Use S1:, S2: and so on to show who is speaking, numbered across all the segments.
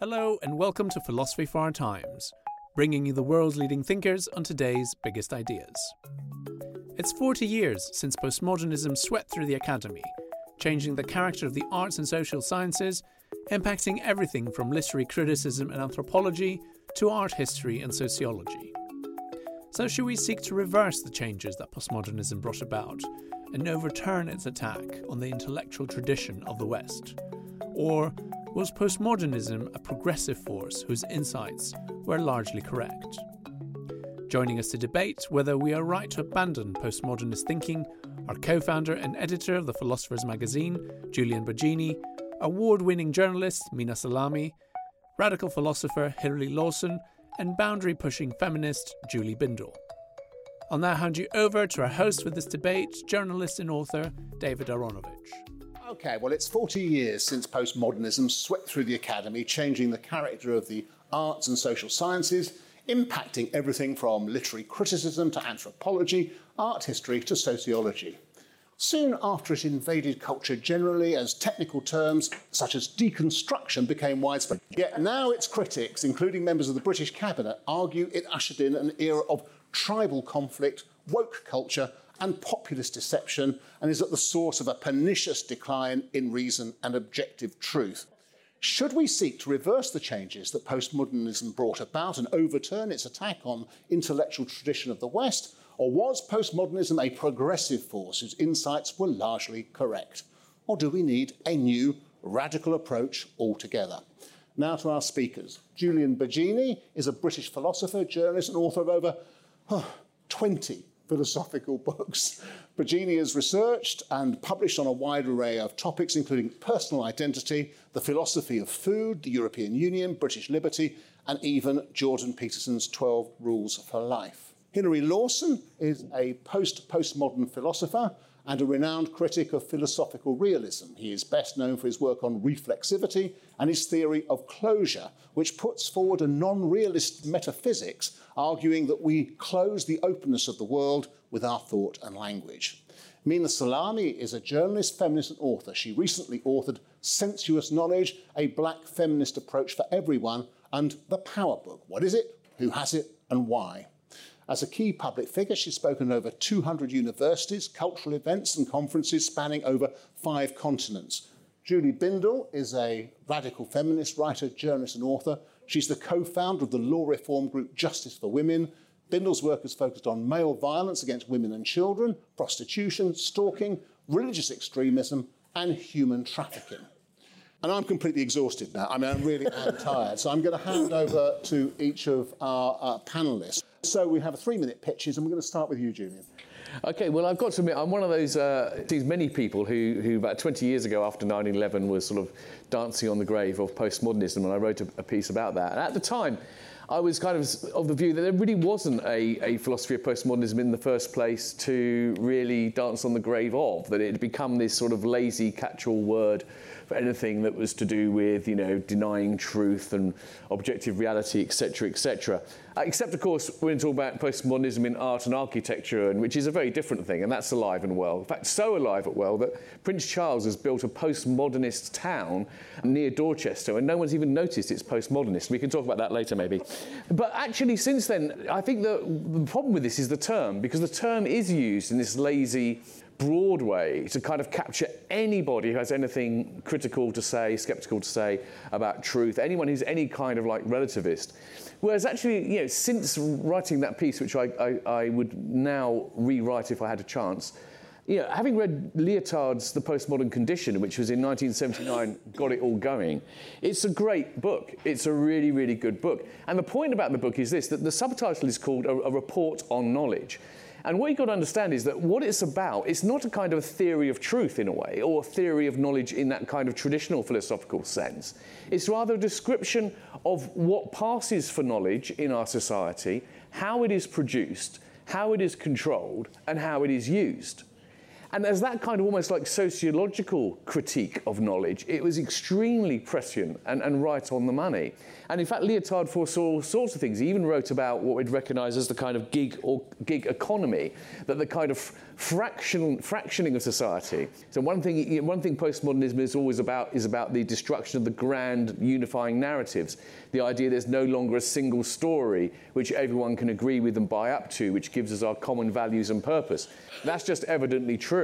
S1: Hello, and welcome to Philosophy for Our Times, bringing you the world's leading thinkers on today's biggest ideas. It's 40 years since postmodernism swept through the academy, changing the character of the arts and social sciences, impacting everything from literary criticism and anthropology to art history and sociology. So, should we seek to reverse the changes that postmodernism brought about and overturn its attack on the intellectual tradition of the West? Or was postmodernism a progressive force whose insights were largely correct? Joining us to debate whether we are right to abandon postmodernist thinking are co founder and editor of the Philosopher's Magazine, Julian Baggini, award winning journalist Minna Salami, radical philosopher Hilary Lawson, and boundary pushing feminist Julie Bindel. I'll now hand you over to our host for this debate, journalist and author David Aaronovitch.
S2: Okay, well, it's 40 years since postmodernism swept through the academy, changing the character of the arts and social sciences, impacting everything from literary criticism to anthropology, art history to sociology. Soon after it invaded culture generally as technical terms such as deconstruction became widespread. Yet now its critics, including members of the British Cabinet, argue it ushered in an era of tribal conflict, woke culture, and populist deception and is at the source of a pernicious decline in reason and objective truth. Should we seek to reverse the changes that postmodernism brought about and overturn its attack on intellectual tradition of the West, or was postmodernism a progressive force whose insights were largely correct? Or do we need a new radical approach altogether? Now to our speakers. Julian Baggini is a British philosopher, journalist, and author of over oh, 20 philosophical books. Baggini has researched and published on a wide array of topics, including personal identity, the philosophy of food, the European Union, British liberty, and even Jordan Peterson's 12 Rules for Life. Hilary Lawson is a post postmodern philosopher and a renowned critic of philosophical realism. He is best known for his work on reflexivity and his theory of closure, which puts forward a non realist metaphysics, arguing that we close the openness of the world with our thought and language. Minna Salami is a journalist, feminist, and author. She recently authored Sensuous Knowledge, a black feminist approach for everyone, and The Power Book. What is it? Who has it? And why? As a key public figure, she's spoken at over 200 universities, cultural events, and conferences spanning over five continents. Julie Bindel is a radical feminist writer, journalist, and author. She's the co founder of the law reform group Justice for Women. Bindel's work is focused on male violence against women and children, prostitution, stalking, religious extremism, and human trafficking. And I'm completely exhausted now. I mean, I really am tired. So I'm going to hand over to each of our uh, panelists. So we have three minute pitches, and we're going to start with you, Julian.
S3: Okay, well, I've got to admit, I'm one of those, uh, these many people who, who about 20 years ago after 9 11 was sort of dancing on the grave of postmodernism, and I wrote a, a piece about that. And at the time, I was kind of of the view that there really wasn't a, a philosophy of postmodernism in the first place to really dance on the grave of, that it had become this sort of lazy catch-all word for anything that was to do with, you know, denying truth and objective reality, etc., etc. Except, of course, we're going about postmodernism in art and architecture, and which is a very different thing, and that's alive and well. In fact, so alive and well that Prince Charles has built a postmodernist town near Dorchester, and no one's even noticed it's postmodernist. We can talk about that later, maybe. But actually, since then, I think the, the problem with this is the term, because the term is used in this lazy broad way to kind of capture anybody who has anything critical to say, skeptical to say about truth, anyone who's any kind of like relativist. Whereas actually, you know, since writing that piece, which I, I, I would now rewrite if I had a chance, you know, having read Lyotard's The Postmodern Condition, which was in 1979, got it all going, it's a great book. It's a really, really good book. And the point about the book is this, that the subtitle is called A, a Report on Knowledge. And what you've got to understand is that what it's about, it's not a kind of a theory of truth in a way, or a theory of knowledge in that kind of traditional philosophical sense. It's rather a description of what passes for knowledge in our society, how it is produced, how it is controlled, and how it is used. And as that kind of almost like sociological critique of knowledge, it was extremely prescient and, and right on the money. And in fact, Lyotard foresaw all sorts of things. He even wrote about what we'd recognize as the kind of gig or gig economy, that the kind of fraction, fractioning of society. So one thing, one thing postmodernism is always about is about the destruction of the grand unifying narratives. The idea there's no longer a single story which everyone can agree with and buy up to, which gives us our common values and purpose. That's just evidently true.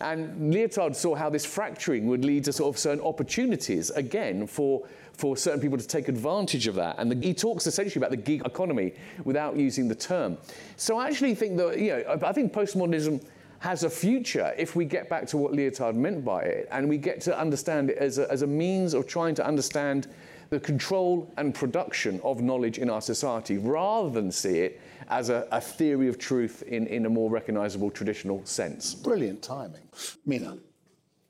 S3: And Lyotard saw how this fracturing would lead to sort of certain opportunities, again, for for certain people to take advantage of that. And the, he talks essentially about the gig economy without using the term. So I actually think that, you know, I think postmodernism has a future if we get back to what Lyotard meant by it and we get to understand it as a, as a means of trying to understand the control and production of knowledge in our society rather than see it as a, a theory of truth in, in a more recognizable traditional sense.
S2: Brilliant timing. Minna.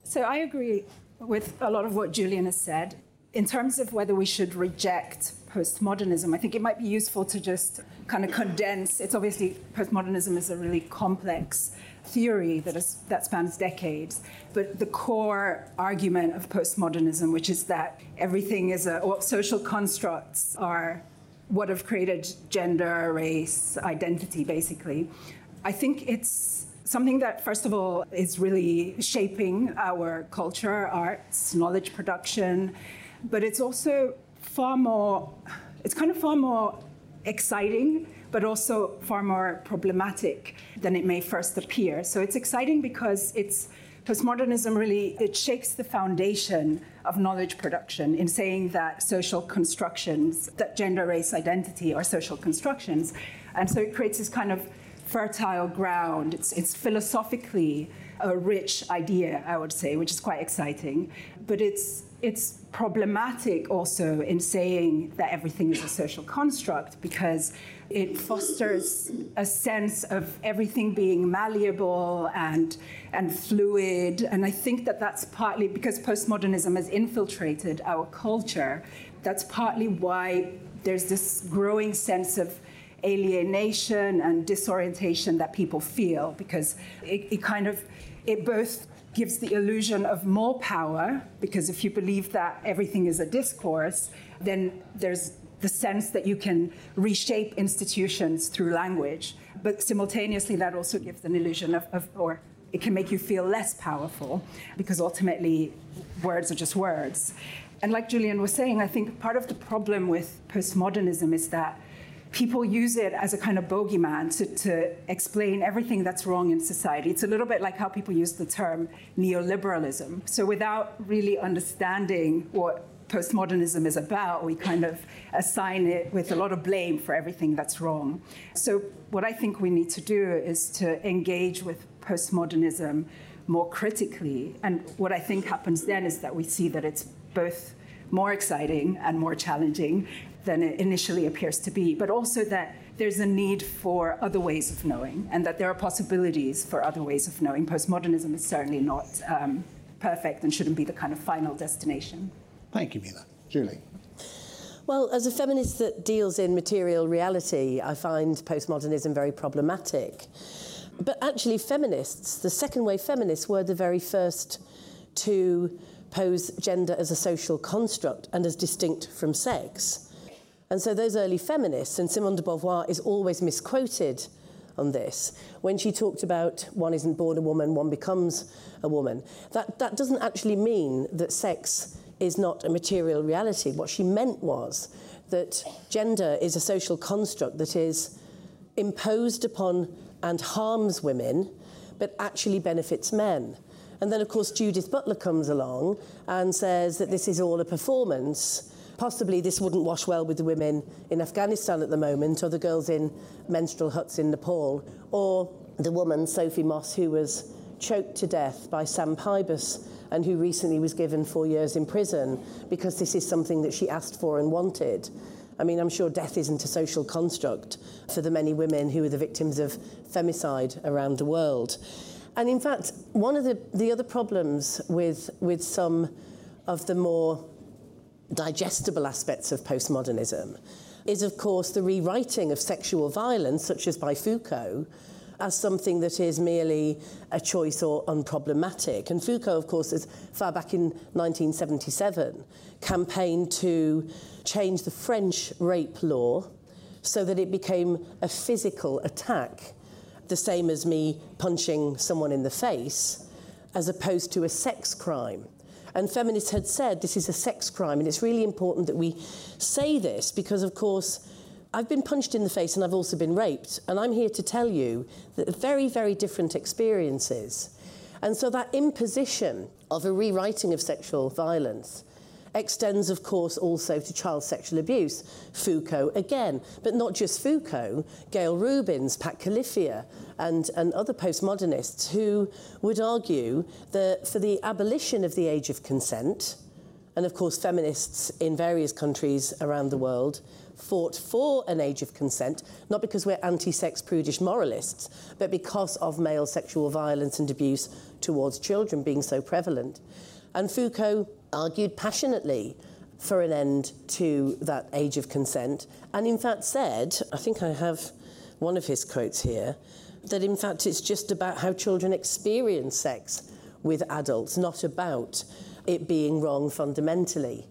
S4: So I agree with a lot of what Julian has said. In terms of whether we should reject postmodernism, I think it might be useful to just kind of condense. It's obviously postmodernism is a really complex theory that, is, that spans decades. But the core argument of postmodernism, which is that everything is a, or social constructs are what have created gender, race, identity, basically. I think it's something that, first of all, is really shaping our culture, arts, knowledge production, but it's also far more, it's kind of far more exciting, but also far more problematic than it may first appear. So it's exciting because it's postmodernism really it shakes the foundation of knowledge production in saying that social constructions, that gender, race, identity are social constructions, and so it creates this kind of fertile ground. It's, it's philosophically a rich idea, I would say, which is quite exciting, but it's it's problematic also in saying that everything is a social construct because it fosters a sense of everything being malleable and, and fluid. And I think that that's partly because postmodernism has infiltrated our culture. That's partly why there's this growing sense of alienation and disorientation that people feel because it, it kind of it both gives the illusion of more power, because if you believe that everything is a discourse, then there's the sense that you can reshape institutions through language. But simultaneously, that also gives an illusion of, of or it can make you feel less powerful, because ultimately, words are just words. And like Julian was saying, I think part of the problem with postmodernism is that people use it as a kind of bogeyman to, to explain everything that's wrong in society. It's a little bit like how people use the term neoliberalism. So without really understanding what postmodernism is about, we kind of assign it with a lot of blame for everything that's wrong. So, what I think we need to do is to engage with postmodernism more critically. And what I think happens then is that we see that it's both more exciting and more challenging than it initially appears to be, but also that there's a need for other ways of knowing and that there are possibilities for other ways of knowing. Postmodernism is certainly not um, perfect and shouldn't be the kind of final destination.
S2: Thank you, Minna. Julie.
S5: Well, as a feminist that deals in material reality, I find postmodernism very problematic. But actually, feminists, the second wave feminists, were the very first to pose gender as a social construct and as distinct from sex. And so those early feminists, and Simone de Beauvoir is always misquoted on this, when she talked about one isn't born a woman, one becomes a woman, that, that doesn't actually mean that sex is not a material reality. What she meant was that gender is a social construct that is imposed upon and harms women but actually benefits men. And then, of course, Judith Butler comes along and says that this is all a performance. Possibly this wouldn't wash well with the women in Afghanistan at the moment, or the girls in menstrual huts in Nepal, or the woman, Sophie Moss, who was choked to death by Sam Pybus and who recently was given four years in prison because this is something that she asked for and wanted. I mean, I'm sure death isn't a social construct for the many women who are the victims of femicide around the world. And in fact, one of the, the other problems with, with some of the more digestible aspects of postmodernism is, of course, the rewriting of sexual violence, such as by Foucault, as something that is merely a choice or unproblematic. And Foucault, of course, as far back in 1977, campaigned to change the French rape law so that it became a physical attack, the same as me punching someone in the face, as opposed to a sex crime. And feminists had said this is a sex crime, and it's really important that we say this because, of course, I've been punched in the face and I've also been raped. And I'm here to tell you that very, very different experiences. And so that imposition of a rewriting of sexual violence extends, of course, also to child sexual abuse. Foucault again, but not just Foucault, Gayle Rubins, Pat Califia, and, and other postmodernists who would argue that for the abolition of the age of consent, and of course, feminists in various countries around the world fought for an age of consent, not because we're anti sex prudish moralists, but because of male sexual violence and abuse towards children being so prevalent. And Foucault argued passionately for an end to that age of consent, and in fact said, I think I have one of his quotes here, that in fact it's just about how children experience sex with adults, not about it being wrong fundamentally.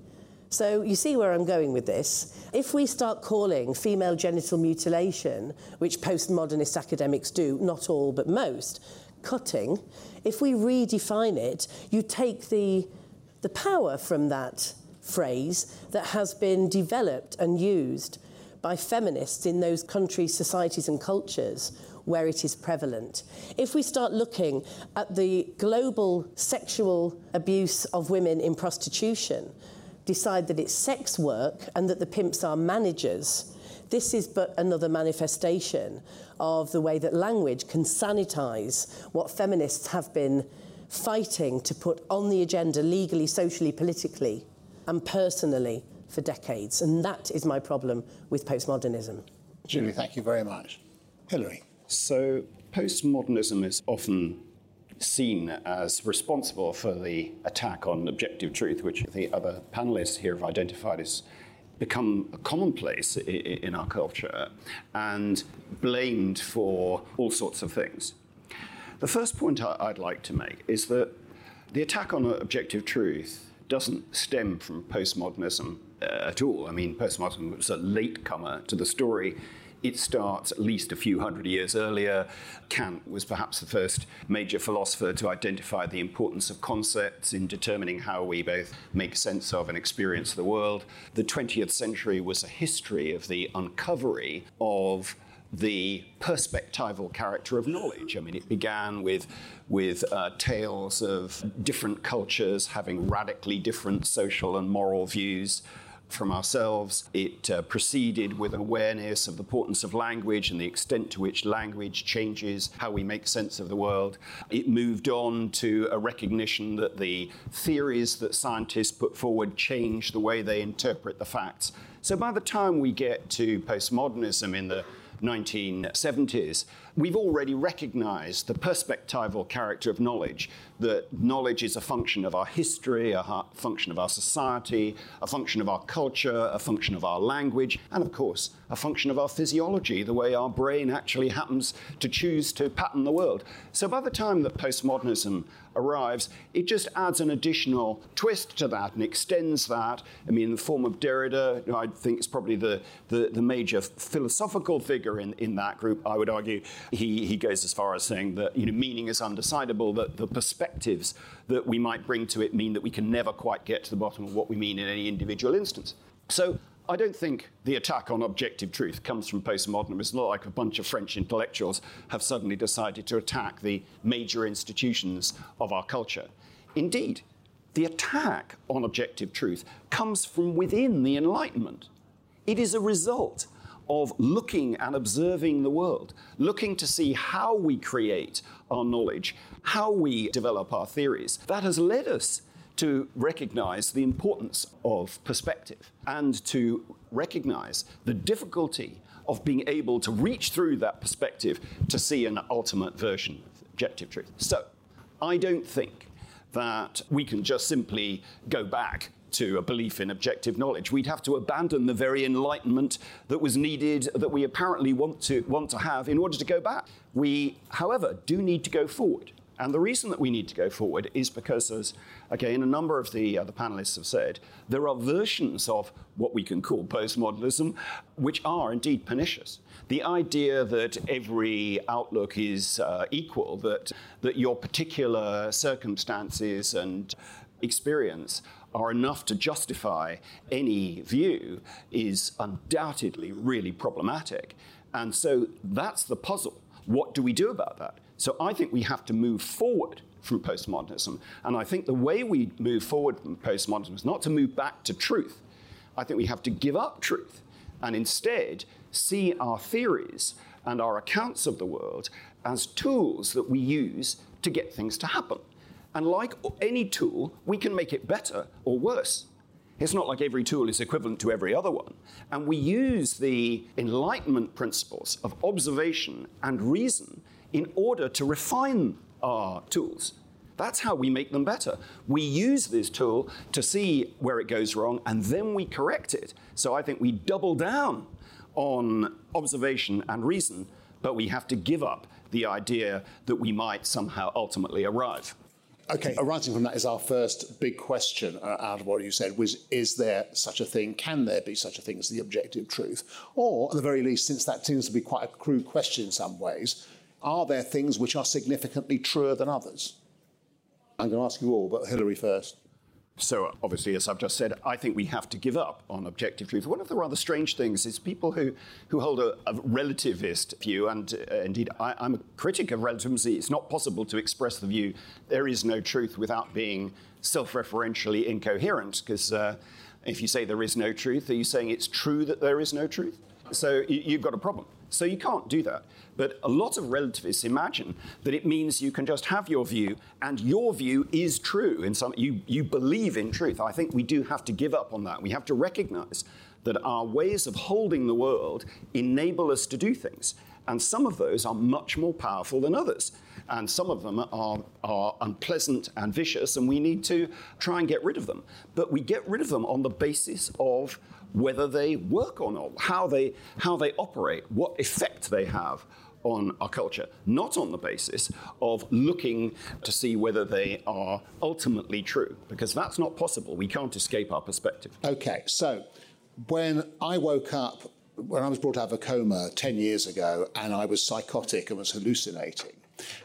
S5: So you see where I'm going with this. If we start calling female genital mutilation, which postmodernist academics do, not all but most, cutting, if we redefine it, you take the, the power from that phrase that has been developed and used by feminists in those countries, societies, and cultures where it is prevalent. If we start looking at the global sexual abuse of women in prostitution, decide that it's sex work and that the pimps are managers, this is but another manifestation of the way that language can sanitize what feminists have been fighting to put on the agenda legally, socially, politically, and personally for decades. And that is my problem with postmodernism.
S2: Julie, thank you very much. Hilary.
S6: So, postmodernism is often seen as responsible for the attack on objective truth, which the other panelists here have identified as become commonplace in our culture and blamed for all sorts of things. The first point I'd like to make is that the attack on objective truth doesn't stem from postmodernism uh, at all. I mean, postmodernism was a latecomer to the story it starts at least a few hundred years earlier. Kant was perhaps the first major philosopher to identify the importance of concepts in determining how we both make sense of and experience the world. The 20th century was a history of the uncovery of the perspectival character of knowledge. I mean, it began with, with uh, tales of different cultures having radically different social and moral views from ourselves. It uh, proceeded with awareness of the importance of language and the extent to which language changes how we make sense of the world. It moved on to a recognition that the theories that scientists put forward change the way they interpret the facts. So by the time we get to postmodernism in the 1970s, we've already recognized the perspectival character of knowledge, that knowledge is a function of our history, a function of our society, a function of our culture, a function of our language, and of course, a function of our physiology, the way our brain actually happens to choose to pattern the world. So by the time that postmodernism arrives, it just adds an additional twist to that and extends that. I mean, in the form of Derrida, I think is probably the, the, the major philosophical figure in, in that group, I would argue he, he goes as far as saying that you know, meaning is undecidable, that the perspectives that we might bring to it mean that we can never quite get to the bottom of what we mean in any individual instance. So I don't think the attack on objective truth comes from postmodernism. It's not like a bunch of French intellectuals have suddenly decided to attack the major institutions of our culture. Indeed, the attack on objective truth comes from within the Enlightenment. It is a result of looking and observing the world, looking to see how we create our knowledge, how we develop our theories. That has led us to recognize the importance of perspective and to recognize the difficulty of being able to reach through that perspective to see an ultimate version of objective truth. So, I don't think that we can just simply go back to a belief in objective knowledge. We'd have to abandon the very enlightenment that was needed, that we apparently want to, want to have in order to go back. We, however, do need to go forward. And the reason that we need to go forward is because, as again a number of the other panelists have said, there are versions of what we can call postmodernism which are indeed pernicious. The idea that every outlook is uh, equal, that, that your particular circumstances and experience are enough to justify any view is undoubtedly really problematic. And so that's the puzzle. What do we do about that? So I think we have to move forward from postmodernism. And I think the way we move forward from postmodernism is not to move back to truth. I think we have to give up truth and instead see our theories and our accounts of the world as tools that we use to get things to happen. And like any tool, we can make it better or worse. It's not like every tool is equivalent to every other one. And we use the Enlightenment principles of observation and reason in order to refine our tools. That's how we make them better. We use this tool to see where it goes wrong and then we correct it. So I think we double down on observation and reason, but we have to give up the idea that we might somehow ultimately arrive.
S2: Okay, arising from that is our first big question uh, out of what you said was is there such a thing? Can there be such a thing as the objective truth? Or, at the very least, since that seems to be quite a crude question in some ways, are there things which are significantly truer than others? I'm going to ask you all, but Hilary first.
S6: So, obviously, as I've just said, I think we have to give up on objective truth. One of the rather strange things is people who, who hold a, a relativist view, and uh, indeed, I, am a critic of relativism. It's not possible to express the view there is no truth without being self referentially incoherent, because uh, if you say there is no truth, are you saying it's true that there is no truth? So, you, you've got a problem. So, you can't do that. But a lot of relativists imagine that it means you can just have your view and your view is true. In some, you, you believe in truth. I think we do have to give up on that. We have to recognize that our ways of holding the world enable us to do things. And some of those are much more powerful than others. And some of them are, are unpleasant and vicious, and we need to try and get rid of them. But we get rid of them on the basis of whether they work or not, how they, how they operate, what effect they have on our culture, not on the basis of looking to see whether they are ultimately true, because that's not possible. We can't escape our perspective.
S2: Okay, so when I woke up, when I was brought out of a coma 10 years ago, and I was psychotic and was hallucinating,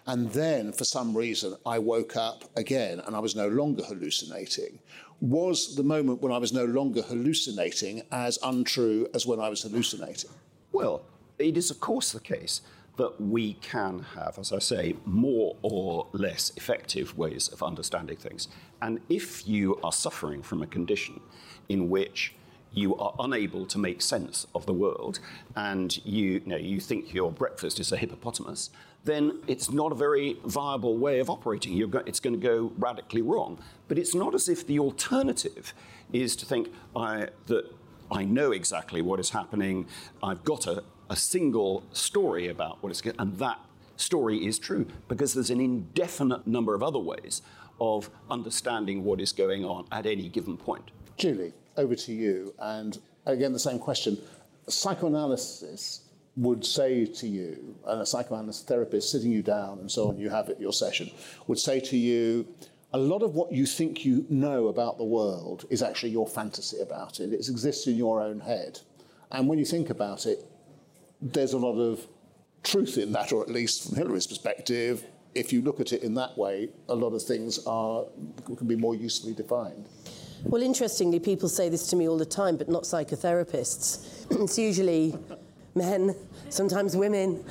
S2: and then for some reason I woke up again and I was no longer hallucinating. Was the moment when I was no longer hallucinating as untrue as when I was hallucinating?
S6: Well, it is, of course, the case that we can have, as I say, more or less effective ways of understanding things. And if you are suffering from a condition in which you are unable to make sense of the world and you, you, know, you think your breakfast is a hippopotamus, then it's not a very viable way of operating. Go- it's going to go radically wrong. But it's not as if the alternative is to think I, that I know exactly what is happening, I've got a, a single story about what is and that story is true because there's an indefinite number of other ways of understanding what is going on at any given point.
S2: Julie, over to you. And again, the same question. Psychoanalysis would say to you, and a psychoanalyst therapist sitting you down and so on, you have at your session, would say to you, a lot of what you think you know about the world is actually your fantasy about it. It exists in your own head. And when you think about it, there's a lot of truth in that, or at least from Hilary's perspective, if you look at it in that way, a lot of things are can be more usefully defined.
S5: Well, interestingly, people say this to me all the time, but not psychotherapists. it's usually men, sometimes women.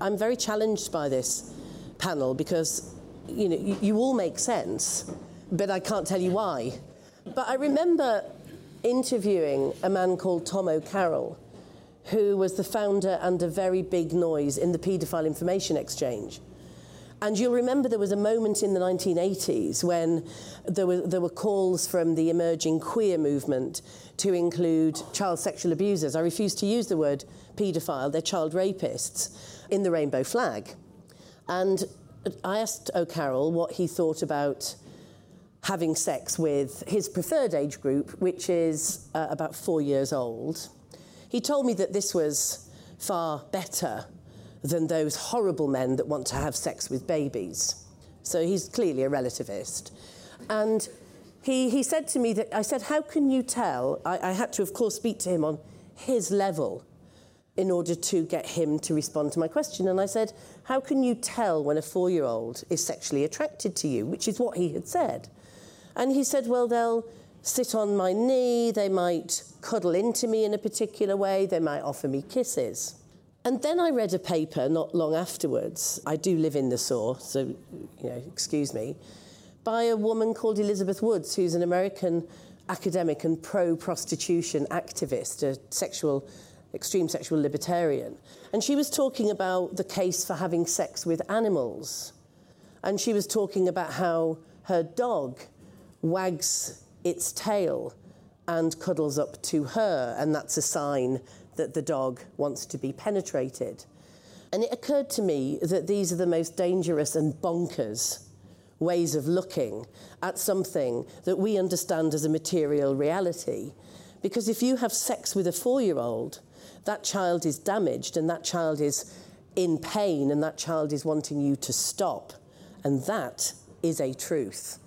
S5: I'm very challenged by this panel because you know you, you all make sense, but I can't tell you why. But I remember interviewing a man called Tom O'Carroll, who was the founder and a very big noise in the paedophile information exchange. And you'll remember there was a moment in the 1980s when there were, there were calls from the emerging queer movement to include child sexual abusers. I refuse to use the word paedophile, they're child rapists, in the rainbow flag. And I asked O'Carroll what he thought about having sex with his preferred age group, which is uh, about four years old. He told me that this was far better than those horrible men that want to have sex with babies. So he's clearly a relativist. And he, he said to me that, I said, How can you tell? I, I had to, of course, speak to him on his level in order to get him to respond to my question. And I said, How can you tell when a four year old is sexually attracted to you? Which is what he had said. And he said, Well, they'll sit on my knee, they might cuddle into me in a particular way, they might offer me kisses. And then I read a paper not long afterwards. I do live in the SAW, so, you know, excuse me, by a woman called Elizabeth Woods, who's an American academic and pro prostitution activist, a sexual, extreme sexual libertarian. And she was talking about the case for having sex with animals. And she was talking about how her dog wags its tail and cuddles up to her, and that's a sign that the dog wants to be penetrated. And it occurred to me that these are the most dangerous and bonkers ways of looking at something that we understand as a material reality. Because if you have sex with a four year old, that child is damaged and that child is in pain and that child is wanting you to stop. And that is a truth.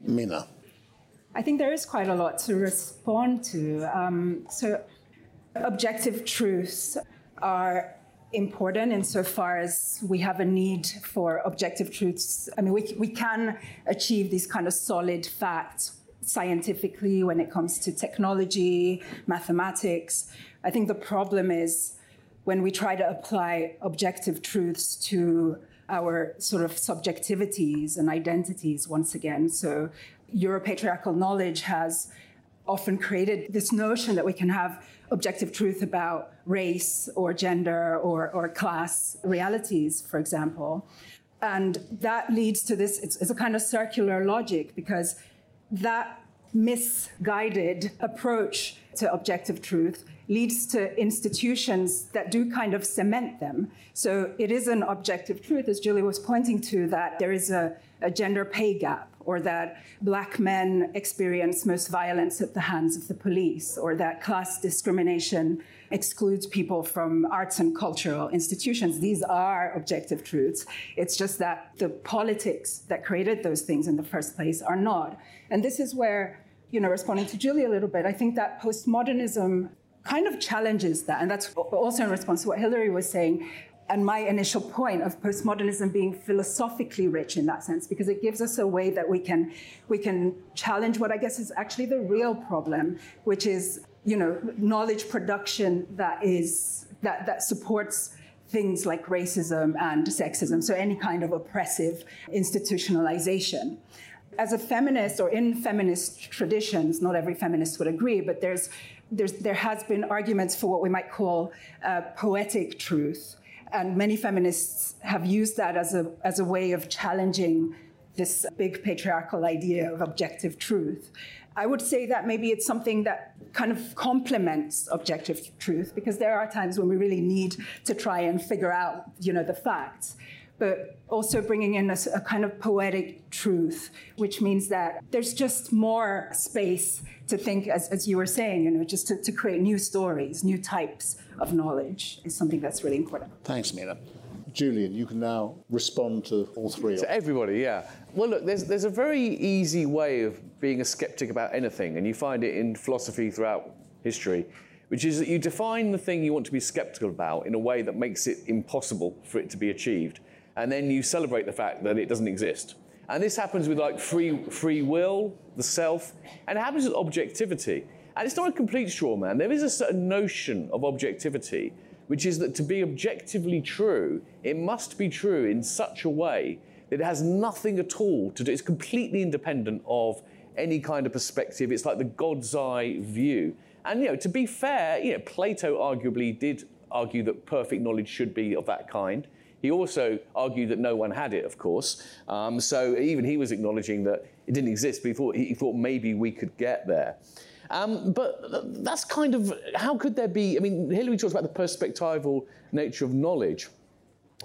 S2: Minna.
S4: I think there is quite a lot to respond to. Um, so, objective truths are important insofar as we have a need for objective truths. I mean, we, we can achieve these kind of solid facts scientifically when it comes to technology, mathematics. I think the problem is when we try to apply objective truths to our sort of subjectivities and identities once again. So Europatriarchal knowledge has often created this notion that we can have objective truth about race or gender or, or class realities, for example. And that leads to this, it's, it's a kind of circular logic because that misguided approach to objective truth leads to institutions that do kind of cement them. So it is an objective truth, as Julie was pointing to, that there is a, a gender pay gap or that black men experience most violence at the hands of the police, or that class discrimination excludes people from arts and cultural institutions. These are objective truths. It's just that the politics that created those things in the first place are not. And this is where, you know, responding to Julie a little bit, I think that postmodernism kind of challenges that. And that's also in response to what Hilary was saying and my initial point of postmodernism being philosophically rich in that sense because it gives us a way that we can we can challenge what i guess is actually the real problem which is you know knowledge production that is that that supports things like racism and sexism so any kind of oppressive institutionalization. As a feminist or in feminist traditions not every feminist would agree but there's there's, there has been arguments for what we might call uh, poetic truth, and many feminists have used that as a, as a way of challenging this big patriarchal idea of objective truth. I would say that maybe it's something that kind of complements objective truth because there are times when we really need to try and figure out, you know, the facts but also bringing in a, a, kind of poetic truth, which means that there's just more space to think, as, as you were saying, you know, just to, to create new stories, new types of knowledge is something that's really important.
S2: Thanks, Minna. Julian, you can now respond to all three.
S3: To everybody, yeah. Well, look, there's, there's a very easy way of being a skeptic about anything, and you find it in philosophy throughout history, which is that you define the thing you want to be skeptical about in a way that makes it impossible for it to be achieved and then you celebrate the fact that it doesn't exist. And this happens with like free, free will, the self, and it happens with objectivity. And it's not a complete straw man. There is a certain notion of objectivity, which is that to be objectively true, it must be true in such a way that it has nothing at all to do, it's completely independent of any kind of perspective. It's like the God's eye view. And you know, to be fair, you know, Plato arguably did argue that perfect knowledge should be of that kind. He also argued that no one had it, of course. Um, so even he was acknowledging that it didn't exist, but he thought, he thought maybe we could get there. Um, but that's kind of how could there be? I mean, Hilary talks about the perspectival nature of knowledge.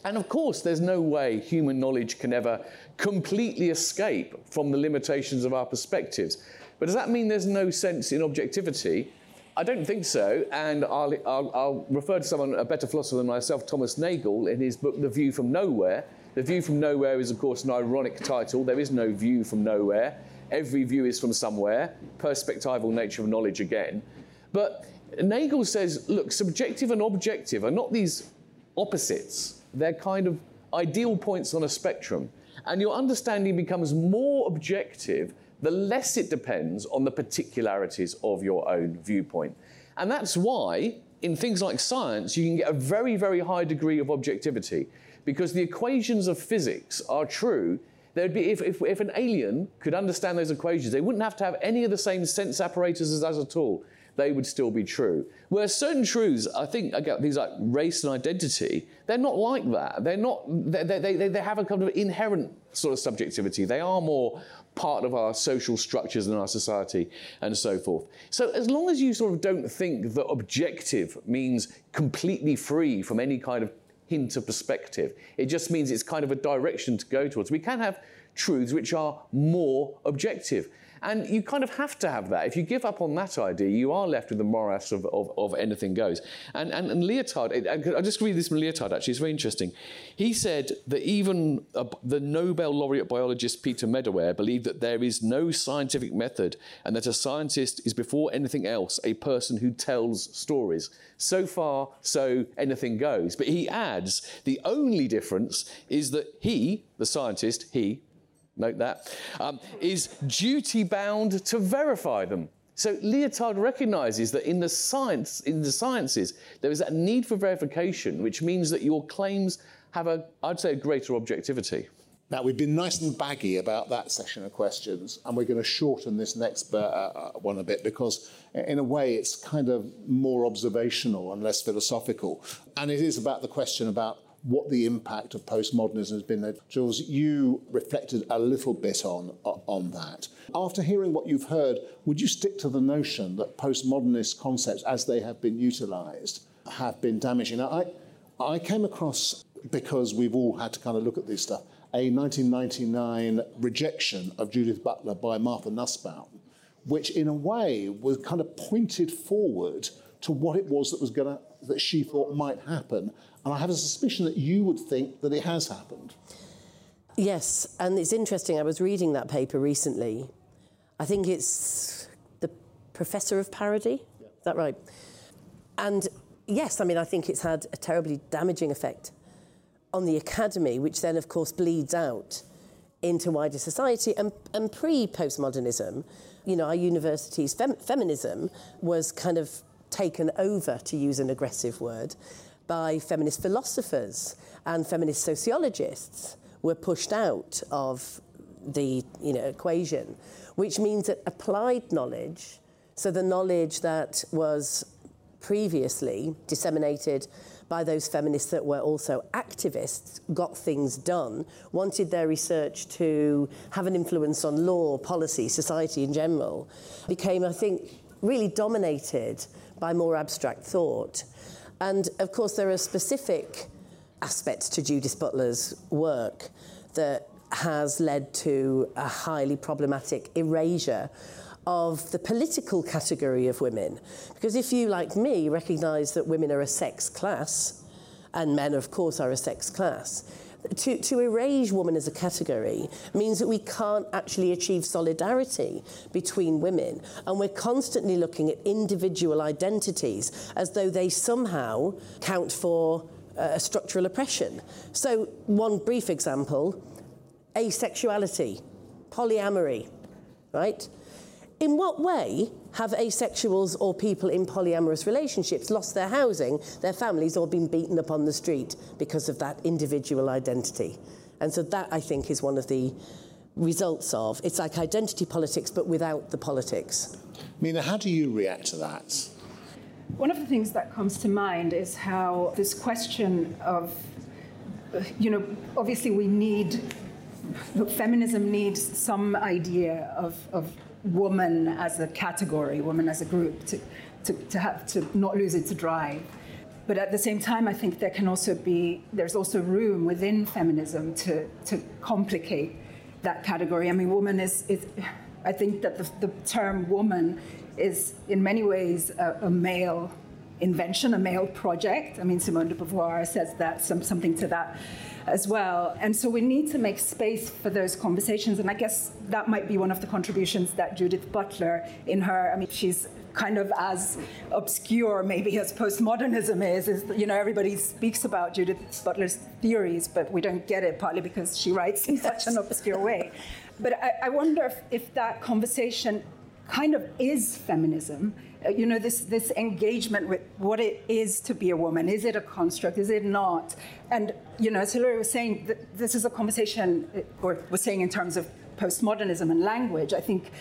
S3: And of course, there's no way human knowledge can ever completely escape from the limitations of our perspectives. But does that mean there's no sense in objectivity? I don't think so, and I'll, I'll, I'll, refer to someone, a better philosopher than myself, Thomas Nagel, in his book The View from Nowhere. The View from Nowhere is, of course, an ironic title. There is no view from nowhere. Every view is from somewhere. Perspectival nature of knowledge again. But Nagel says, look, subjective and objective are not these opposites. They're kind of ideal points on a spectrum. And your understanding becomes more objective the less it depends on the particularities of your own viewpoint. And that's why, in things like science, you can get a very, very high degree of objectivity because the equations of physics are true. There'd be, if, if, if an alien could understand those equations, they wouldn't have to have any of the same sense apparatus as us at all. They would still be true. Whereas certain truths, I think, again, things like race and identity, they're not like that. They're not, they, they, they, they have a kind of inherent sort of subjectivity. They are more part of our social structures in our society and so forth. So as long as you sort of don't think that objective means completely free from any kind of hint of perspective, it just means it's kind of a direction to go towards. We can have truths which are more objective. And you kind of have to have that. If you give up on that idea, you are left with the morass of, of, of anything goes. And, and, and Lyotard, I'll just read this from Lyotard actually, it's very interesting. He said that even the Nobel laureate biologist Peter Medawar believed that there is no scientific method and that a scientist is before anything else a person who tells stories. So far, so anything goes. But he adds the only difference is that he, the scientist, he, note that, um, is duty bound to verify them. So Lyotard recognizes that in the science, in the sciences, there is a need for verification, which means that your claims have a, I'd say, a greater objectivity.
S2: Now, we've been nice and baggy about that session of questions, and we're going to shorten this next uh, uh, one a bit because, in a way, it's kind of more observational and less philosophical. And it is about the question about what the impact of postmodernism has been. there. Jules, you reflected a little bit on, uh, on that. After hearing what you've heard, would you stick to the notion that postmodernist concepts, as they have been utilised, have been damaging? Now, I, I came across, because we've all had to kind of look at this stuff, a 1999 rejection of Judith Butler by Martha Nussbaum, which in a way was kind of pointed forward to what it was that was going to that she thought might happen and I have a suspicion that you would think that it has happened.
S5: Yes, and it's interesting. I was reading that paper recently. I think it's the Professor of Parody. Yeah. Is that right? And yes, I mean, I think it's had a terribly damaging effect on the academy, which then, of course, bleeds out into wider society. And, and pre postmodernism, you know, our university's fem- feminism was kind of taken over, to use an aggressive word, by feminist philosophers and feminist sociologists were pushed out of the you know, equation, which means that applied knowledge, so the knowledge that was previously disseminated by those feminists that were also activists, got things done, wanted their research to have an influence on law, policy, society in general, became, I think, really dominated by more abstract thought. And of course, there are specific aspects to Judith Butler's work that has led to a highly problematic erasure of the political category of women. Because if you, like me, recognise that women are a sex class, and men, of course, are a sex class, to, to erase woman as a category means that we can't actually achieve solidarity between women. And we're constantly looking at individual identities as though they somehow count for uh, structural oppression. So, one brief example asexuality, polyamory, right? In what way have asexuals or people in polyamorous relationships lost their housing, their families, or been beaten up on the street because of that individual identity? And so that, I think, is one of the results of it's like identity politics, but without the politics.
S2: Minna, how do you react to that?
S4: One of the things that comes to mind is how this question of, you know, obviously we need, feminism needs some idea of, of woman as a category, woman as a group, to, to, to have to not lose its drive. But at the same time, I think there can also be, there's also room within feminism to, to complicate that category. I mean, woman is, is I think that the, the term woman is in many ways a, a, male invention, a male project. I mean, Simone de Beauvoir says that, some, something to that as well. And so we need to make space for those conversations. And I guess that might be one of the contributions that Judith Butler, in her, I mean, she's kind of as obscure maybe as postmodernism is, is you know everybody speaks about Judith Butler's theories but we don't get it partly because she writes in such an obscure way but I, I wonder if, if that conversation kind of is feminism. Uh, you know, this, this engagement with what it is to be a woman. Is it a construct? Is it not? And, you know, as Hilary was saying, this is a conversation, uh, or was saying in terms of postmodernism and language. I think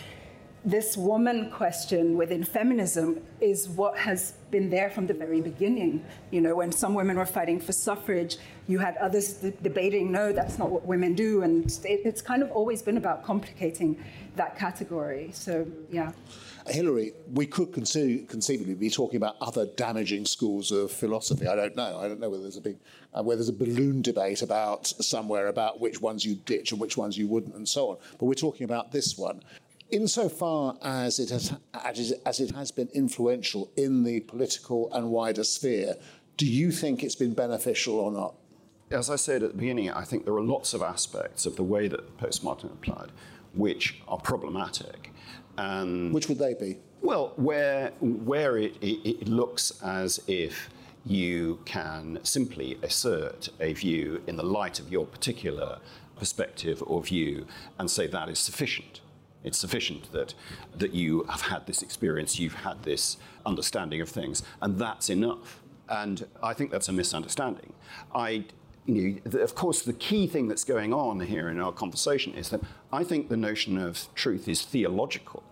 S4: this woman question within feminism is what has been there from the very beginning. You know, when some women were fighting for suffrage, you had others debating, no, that's not what women do. And it, it's kind of always been about complicating that category. So, yeah.
S2: Hilary, we could conceivably be talking about other damaging schools of philosophy. I don't know. I don't know whether there's a big, uh, there's a balloon debate about somewhere about which ones you ditch and which ones you wouldn't, and so on. But we're talking about this one. Insofar as it has, as it has been influential in the political and wider sphere, do you think it's been beneficial or not?
S6: As I said at the beginning, I think there are lots of aspects of the way that postmodern applied which are problematic.
S2: And which would they be?
S6: Well, where where it, it, it looks as if you can simply assert a view in the light of your particular perspective or view and say that is sufficient. It's sufficient that, that you have had this experience, you've had this understanding of things, and that's enough. And I think that's a misunderstanding. I, you know, of course, the key thing that's going on here in our conversation is that I think the notion of truth is theological.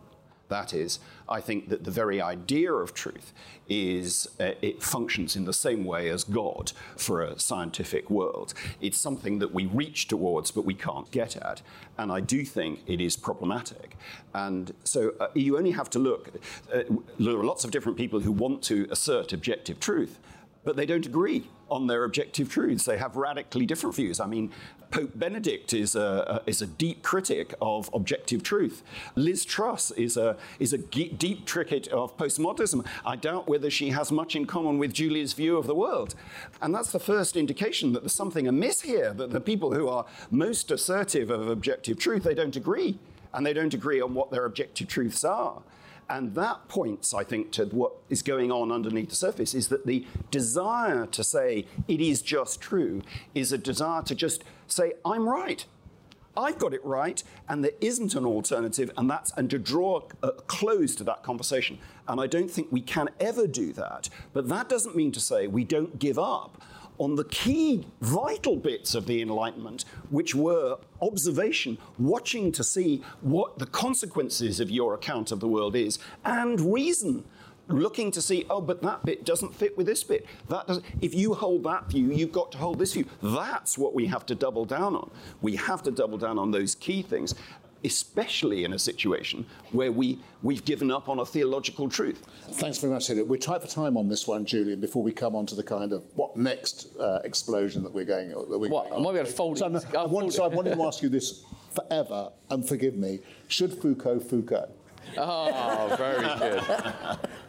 S6: That is, I think that the very idea of truth is uh, it functions in the same way as God for a scientific world. It's something that we reach towards but we can't get at. And I do think it is problematic. And so uh, you only have to look. Uh, there are lots of different people who want to assert objective truth but they don't agree on their objective truths. They have radically different views. I mean, Pope Benedict is a, a is a deep critic of objective truth. Liz Truss is a, is a deep critic of postmodernism. I doubt whether she has much in common with Julia's view of the world. And that's the first indication that there's something amiss here, that the people who are most assertive of objective truth, they don't agree. And they don't agree on what their objective truths are. And that points, I think, to what is going on underneath the surface is that the desire to say it is just true is a desire to just say, I'm right. I've got it right, and there isn't an alternative, and that's and to draw a close to that conversation. And I don't think we can ever do that. But that doesn't mean to say we don't give up on the key vital bits of the Enlightenment, which were observation, watching to see what the consequences of your account of the world is, and reason. Looking to see, oh, but that bit doesn't fit with this bit. That doesn't. If you hold that view, you've got to hold this view. That's what we have to double down on. We have to double down on those key things especially in a situation where we, we've given up on a theological truth.
S2: Thanks very much, Hilary. We're tight for time on this one, Julian, before we come on to the kind of what next uh, explosion that we're going that we're
S3: What?
S2: Going
S3: I might be able to fold
S2: so,
S3: it.
S2: I, want, so I wanted to ask you this forever, and forgive me. Should Foucault Foucault?
S3: Oh, very good.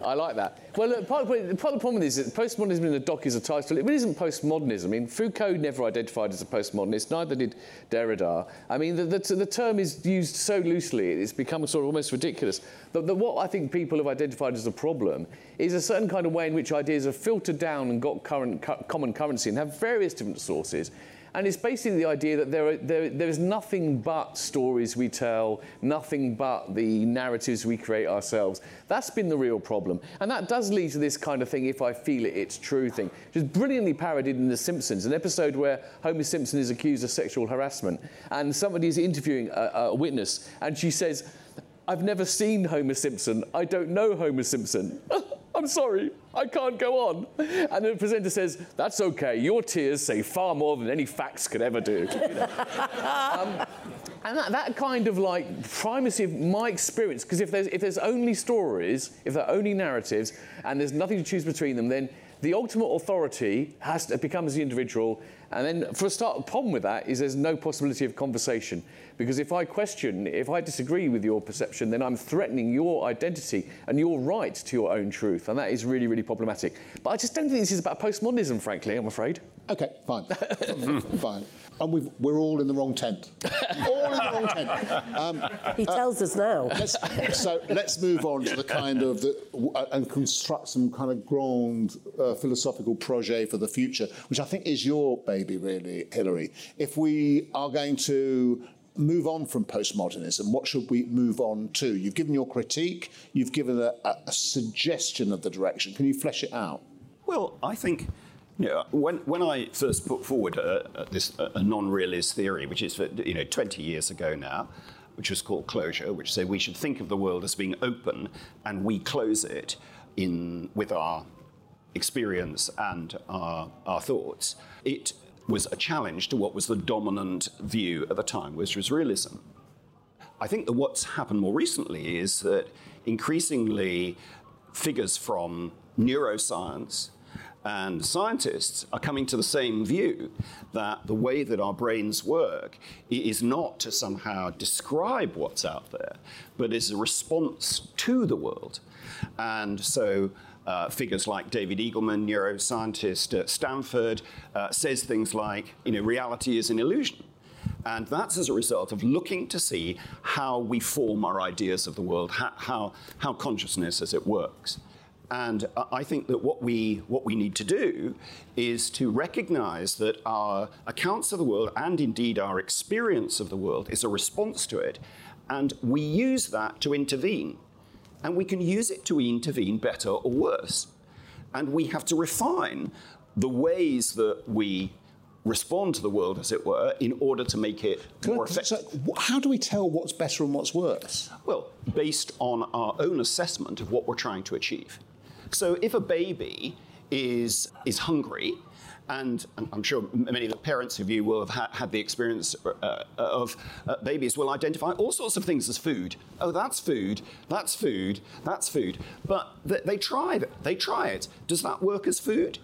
S3: I like that. Well, look, part, of, the problem is that postmodernism in the doc is a title. It really isn't postmodernism. I mean, Foucault never identified as a postmodernist, neither did Derrida. I mean, the, the, the term is used so loosely, it's become sort of almost ridiculous. But the, what I think people have identified as a problem is a certain kind of way in which ideas are filtered down and got current, cu- common currency and have various different sources. And it's basically the idea that there, are, there, there is nothing but stories we tell, nothing but the narratives we create ourselves. That's been the real problem. And that does lead to this kind of thing, if I feel it, it's true thing, which is brilliantly parodied in The Simpsons, an episode where Homer Simpson is accused of sexual harassment. And somebody is interviewing a, a witness, and she says, I've never seen Homer Simpson. I don't know Homer Simpson. I'm sorry, I can't go on. And the presenter says, That's okay, your tears say far more than any facts could ever do. You know? um, and that, that, kind of like primacy of my experience, because if there's, if there's only stories, if there are only narratives, and there's nothing to choose between them, then the ultimate authority has to, becomes the individual. And then, for a start, the problem with that is there's no possibility of conversation. Because if I question, if I disagree with your perception, then I'm threatening your identity and your right to your own truth. And that is really, really problematic. But I just don't think this is about postmodernism, frankly, I'm afraid.
S2: OK, fine. fine and we are all in the wrong tent. all in the wrong tent.
S5: Um, he tells uh, us now.
S2: Let's, so let's move on to the kind of the, uh, and construct some kind of grand uh, philosophical projet for the future, which I think is your baby, really, Hilary. If we are going to move on from postmodernism, what should we move on to? You've given your critique, you've given a, a, a suggestion of the direction. Can you flesh it out?
S6: Well, I think yeah, when, when I first put forward a, a this a non-realist theory, which is you know 20 years ago now, which was called closure, which said we should think of the world as being open and we close it in with our experience and our, our thoughts, it was a challenge to what was the dominant view at the time, which was realism. I think that what's happened more recently is that increasingly figures from neuroscience and scientists are coming to the same view that the way that our brains work is not to somehow describe what's out there, but is a response to the world. And so uh, figures like David Eagleman, neuroscientist at Stanford, uh, says things like, you know, reality is an illusion. And that's as a result of looking to see how we form our ideas of the world, how, how, how consciousness as it works. And I think that what we, what we need to do is to recognize that our accounts of the world and indeed our experience of the world is a response to it. And we use that to intervene. And we can use it to intervene better or worse. And we have to refine the ways that we respond to the world, as it were, in order to make it more effective.
S2: So, how do we tell what's better and what's worse?
S6: Well, based on our own assessment of what we're trying to achieve. So if a baby is, is hungry, and, I'm sure many of the parents of you will have ha- had the experience uh, of uh, babies will identify all sorts of things as food. Oh, that's food, that's food, that's food. But th- they try it. They try it. Does that work as food?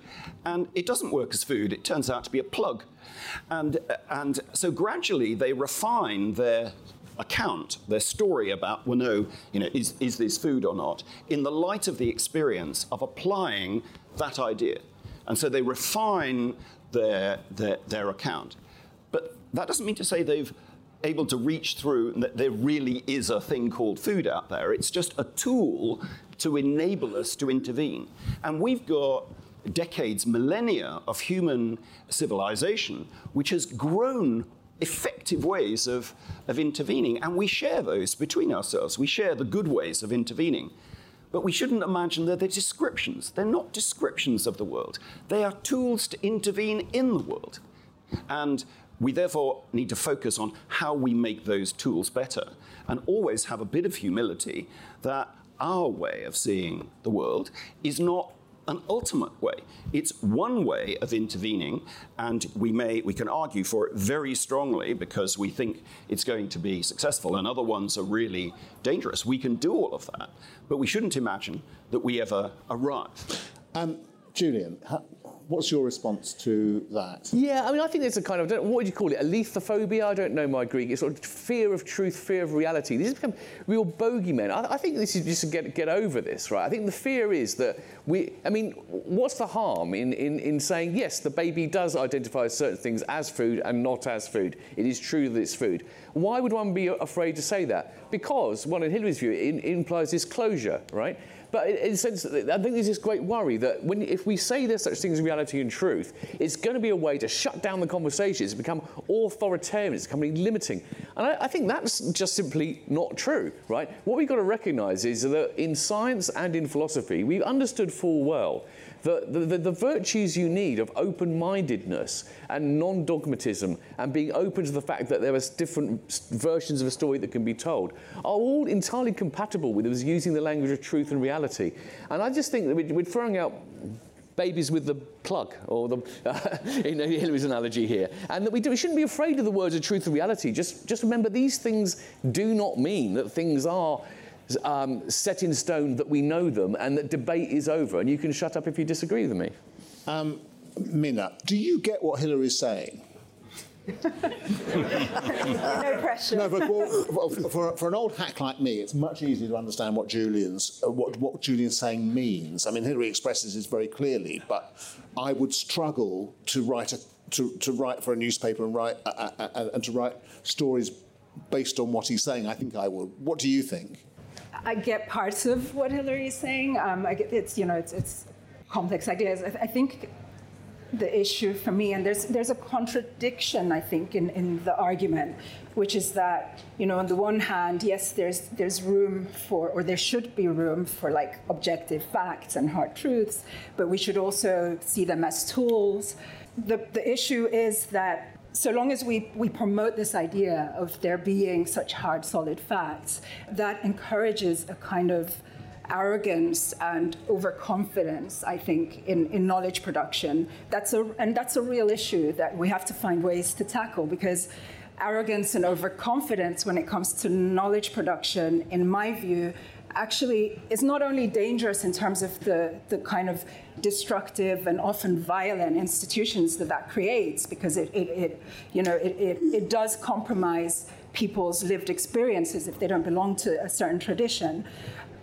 S6: And it doesn't work as food. It turns out to be a plug. And, and so gradually they refine their account, their story about, well, no, you know, is, is this food or not, in the light of the experience of applying that idea. And so they refine their, their, their account. But that doesn't mean to say they've able to reach through that there really is a thing called food out there. It's just a tool to enable us to intervene. And we've got decades, millennia of human civilization, which has grown effective ways of, of intervening, and we share those between ourselves. We share the good ways of intervening. But we shouldn't imagine that they're descriptions. They're not descriptions of the world. They are tools to intervene in the world. And we therefore need to focus on how we make those tools better and always have a bit of humility that our way of seeing the world is not an ultimate way. It's one way of intervening, and we may we can argue for it very strongly because we think it's going to be successful, and other ones are really dangerous. We can do all of that, but we shouldn't imagine that we ever arrive.
S2: Um, Julian, what's your response to that?
S3: Yeah, I mean, I think there's a kind of, what would you call it, alethiophobia? I don't know my Greek. It's sort of fear of truth, fear of reality. These become real bogeymen. I, I think this is just to get, get over this, right? I think the fear is that we, I mean, what's the harm in, in, in saying, yes, the baby does identify certain things as food and not as food? It is true that it's food. Why would one be afraid to say that? Because, one, in Hilary's view, it, implies this closure, right? But in a sense, I think there's this great worry that when, if we say there's such things as reality and truth, it's going to be a way to shut down the conversation. it's become authoritarian, it's becoming limiting. And I, I think that's just simply not true, right? What we've got to recognise is that in science and in philosophy, we've understood full well the, the, the, virtues you need of open mindedness and non dogmatism and being open to the fact that there are different versions of a story that can be told are all entirely compatible with us using the language of truth and reality. And I just think that we're throwing out babies with the plug, or the, uh, in Hilary's analogy here. And that we, do, we shouldn't be afraid of the words of truth and reality. Just, just remember, these things do not mean that things are um, set in stone that we know them and that debate is over. And you can shut up if you disagree with me.
S2: Um, Minna, do you get what Hilary is saying?
S4: no pressure.
S2: No, but for, for, for, an old hack like me, it's much easier to understand what Julian's uh, what, what Julian's saying means. I mean, Hilary expresses this very clearly, but I would struggle to write a, to, to write for a newspaper and write uh, uh, uh and to write stories based on what he's saying. I think I would. What do you think?
S4: I get parts of what Hilary is saying. Um, get, it's you know it's, it's complex ideas. I, I, think the issue for me, and there's there's a contradiction I think in, in the argument, which is that you know on the one hand, yes, there's there's room for or there should be room for like objective facts and hard truths, but we should also see them as tools. The the issue is that so long as we, we promote this idea of there being such hard, solid facts, that encourages a kind of arrogance and overconfidence, I think, in, in knowledge production. That's a, and that's a real issue that we have to find ways to tackle because arrogance and overconfidence when it comes to knowledge production, in my view, actually is not only dangerous in terms of the, the kind of destructive and often violent institutions that that creates, because it, it, it you know, it, it, it does compromise people's lived experiences if they don't belong to a certain tradition.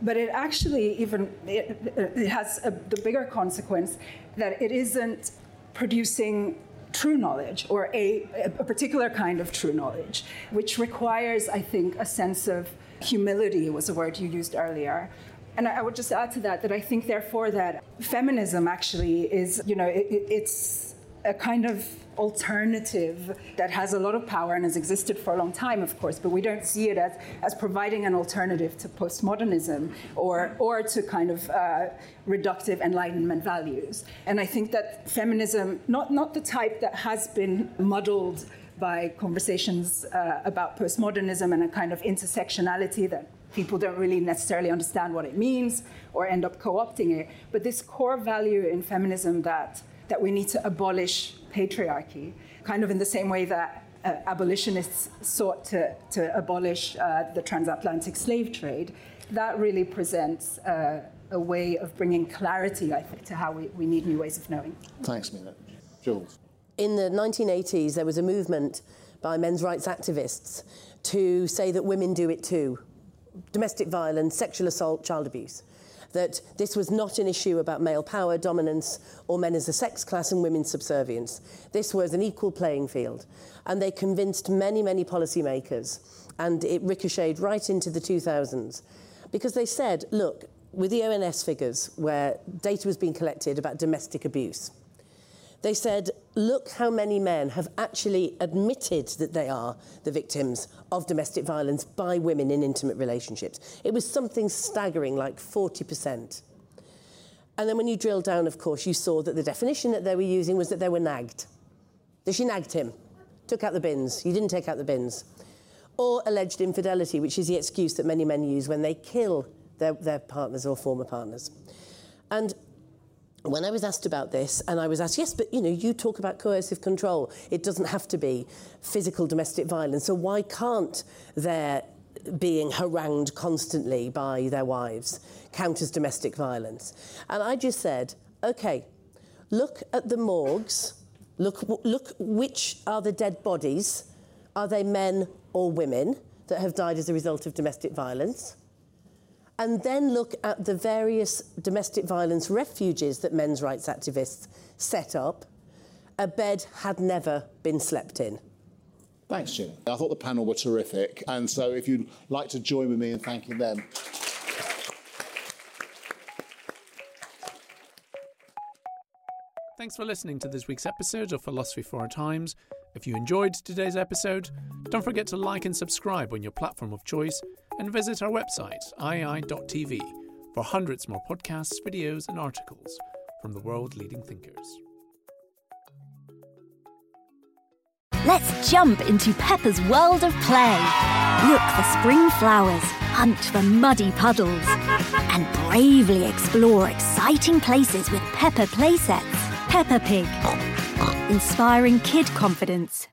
S4: But it actually even it, it has a, the bigger consequence that it isn't producing true knowledge or a, a particular kind of true knowledge, which requires, I think, a sense of humility was a word you used earlier. And I would just add to that that I think, therefore, that feminism actually is, you know, it, it's a kind of alternative that has a lot of power and has existed for a long time, of course, but we don't see it as, as providing an alternative to postmodernism or, or to kind of uh, reductive enlightenment values. And I think that feminism, not, not the type that has been muddled by conversations uh, about postmodernism and a kind of intersectionality that people don't really necessarily understand what it means or end up co-opting it. But this core value in feminism that, that we need to abolish patriarchy, kind of in the same way that uh, abolitionists sought to, to abolish uh, the transatlantic slave trade, that really presents uh, a way of bringing clarity, I think, to how we, we need new ways of knowing.
S2: Thanks, Minna. Jules
S5: in the 1980s, there was a movement by men's rights activists to say that women do it too domestic violence, sexual assault, child abuse. That this was not an issue about male power, dominance, or men as a sex class and women's subservience. This was an equal playing field. And they convinced many, many policymakers, and it ricocheted right into the 2000s. Because they said, look, with the ONS figures, where data was being collected about domestic abuse, they said, look how many men have actually admitted that they are the victims of domestic violence by women in intimate relationships. It was something staggering, like 40%. And then when you drill down, of course, you saw that the definition that they were using was that they were nagged. That she nagged him, took out the bins, you didn't take out the bins. Or alleged infidelity, which is the excuse that many men use when they kill their, their partners or former partners. And when I was asked about this, and I was asked, yes, but you know, you talk about coercive control. It doesn't have to be physical domestic violence. So why can't their being harangued constantly by their wives count as domestic violence? And I just said, okay, look at the morgues. Look, look which are the dead bodies. Are they men or women that have died as a result of domestic violence? And then look at the various domestic violence refuges that men's rights activists set up, a bed had never been slept in.
S2: Thanks, Jim. I thought the panel were terrific. And so if you'd like to join with me in thanking them.
S1: Thanks for listening to this week's episode of Philosophy for Our Times. If you enjoyed today's episode, don't forget to like and subscribe on your platform of choice and visit our website, iai.tv, for hundreds more podcasts, videos, and articles from the world leading thinkers.
S7: Let's jump into Peppa's world of play. Look for spring flowers, hunt for muddy puddles, and bravely explore exciting places with Peppa playsets. Peppa Pig, inspiring kid confidence.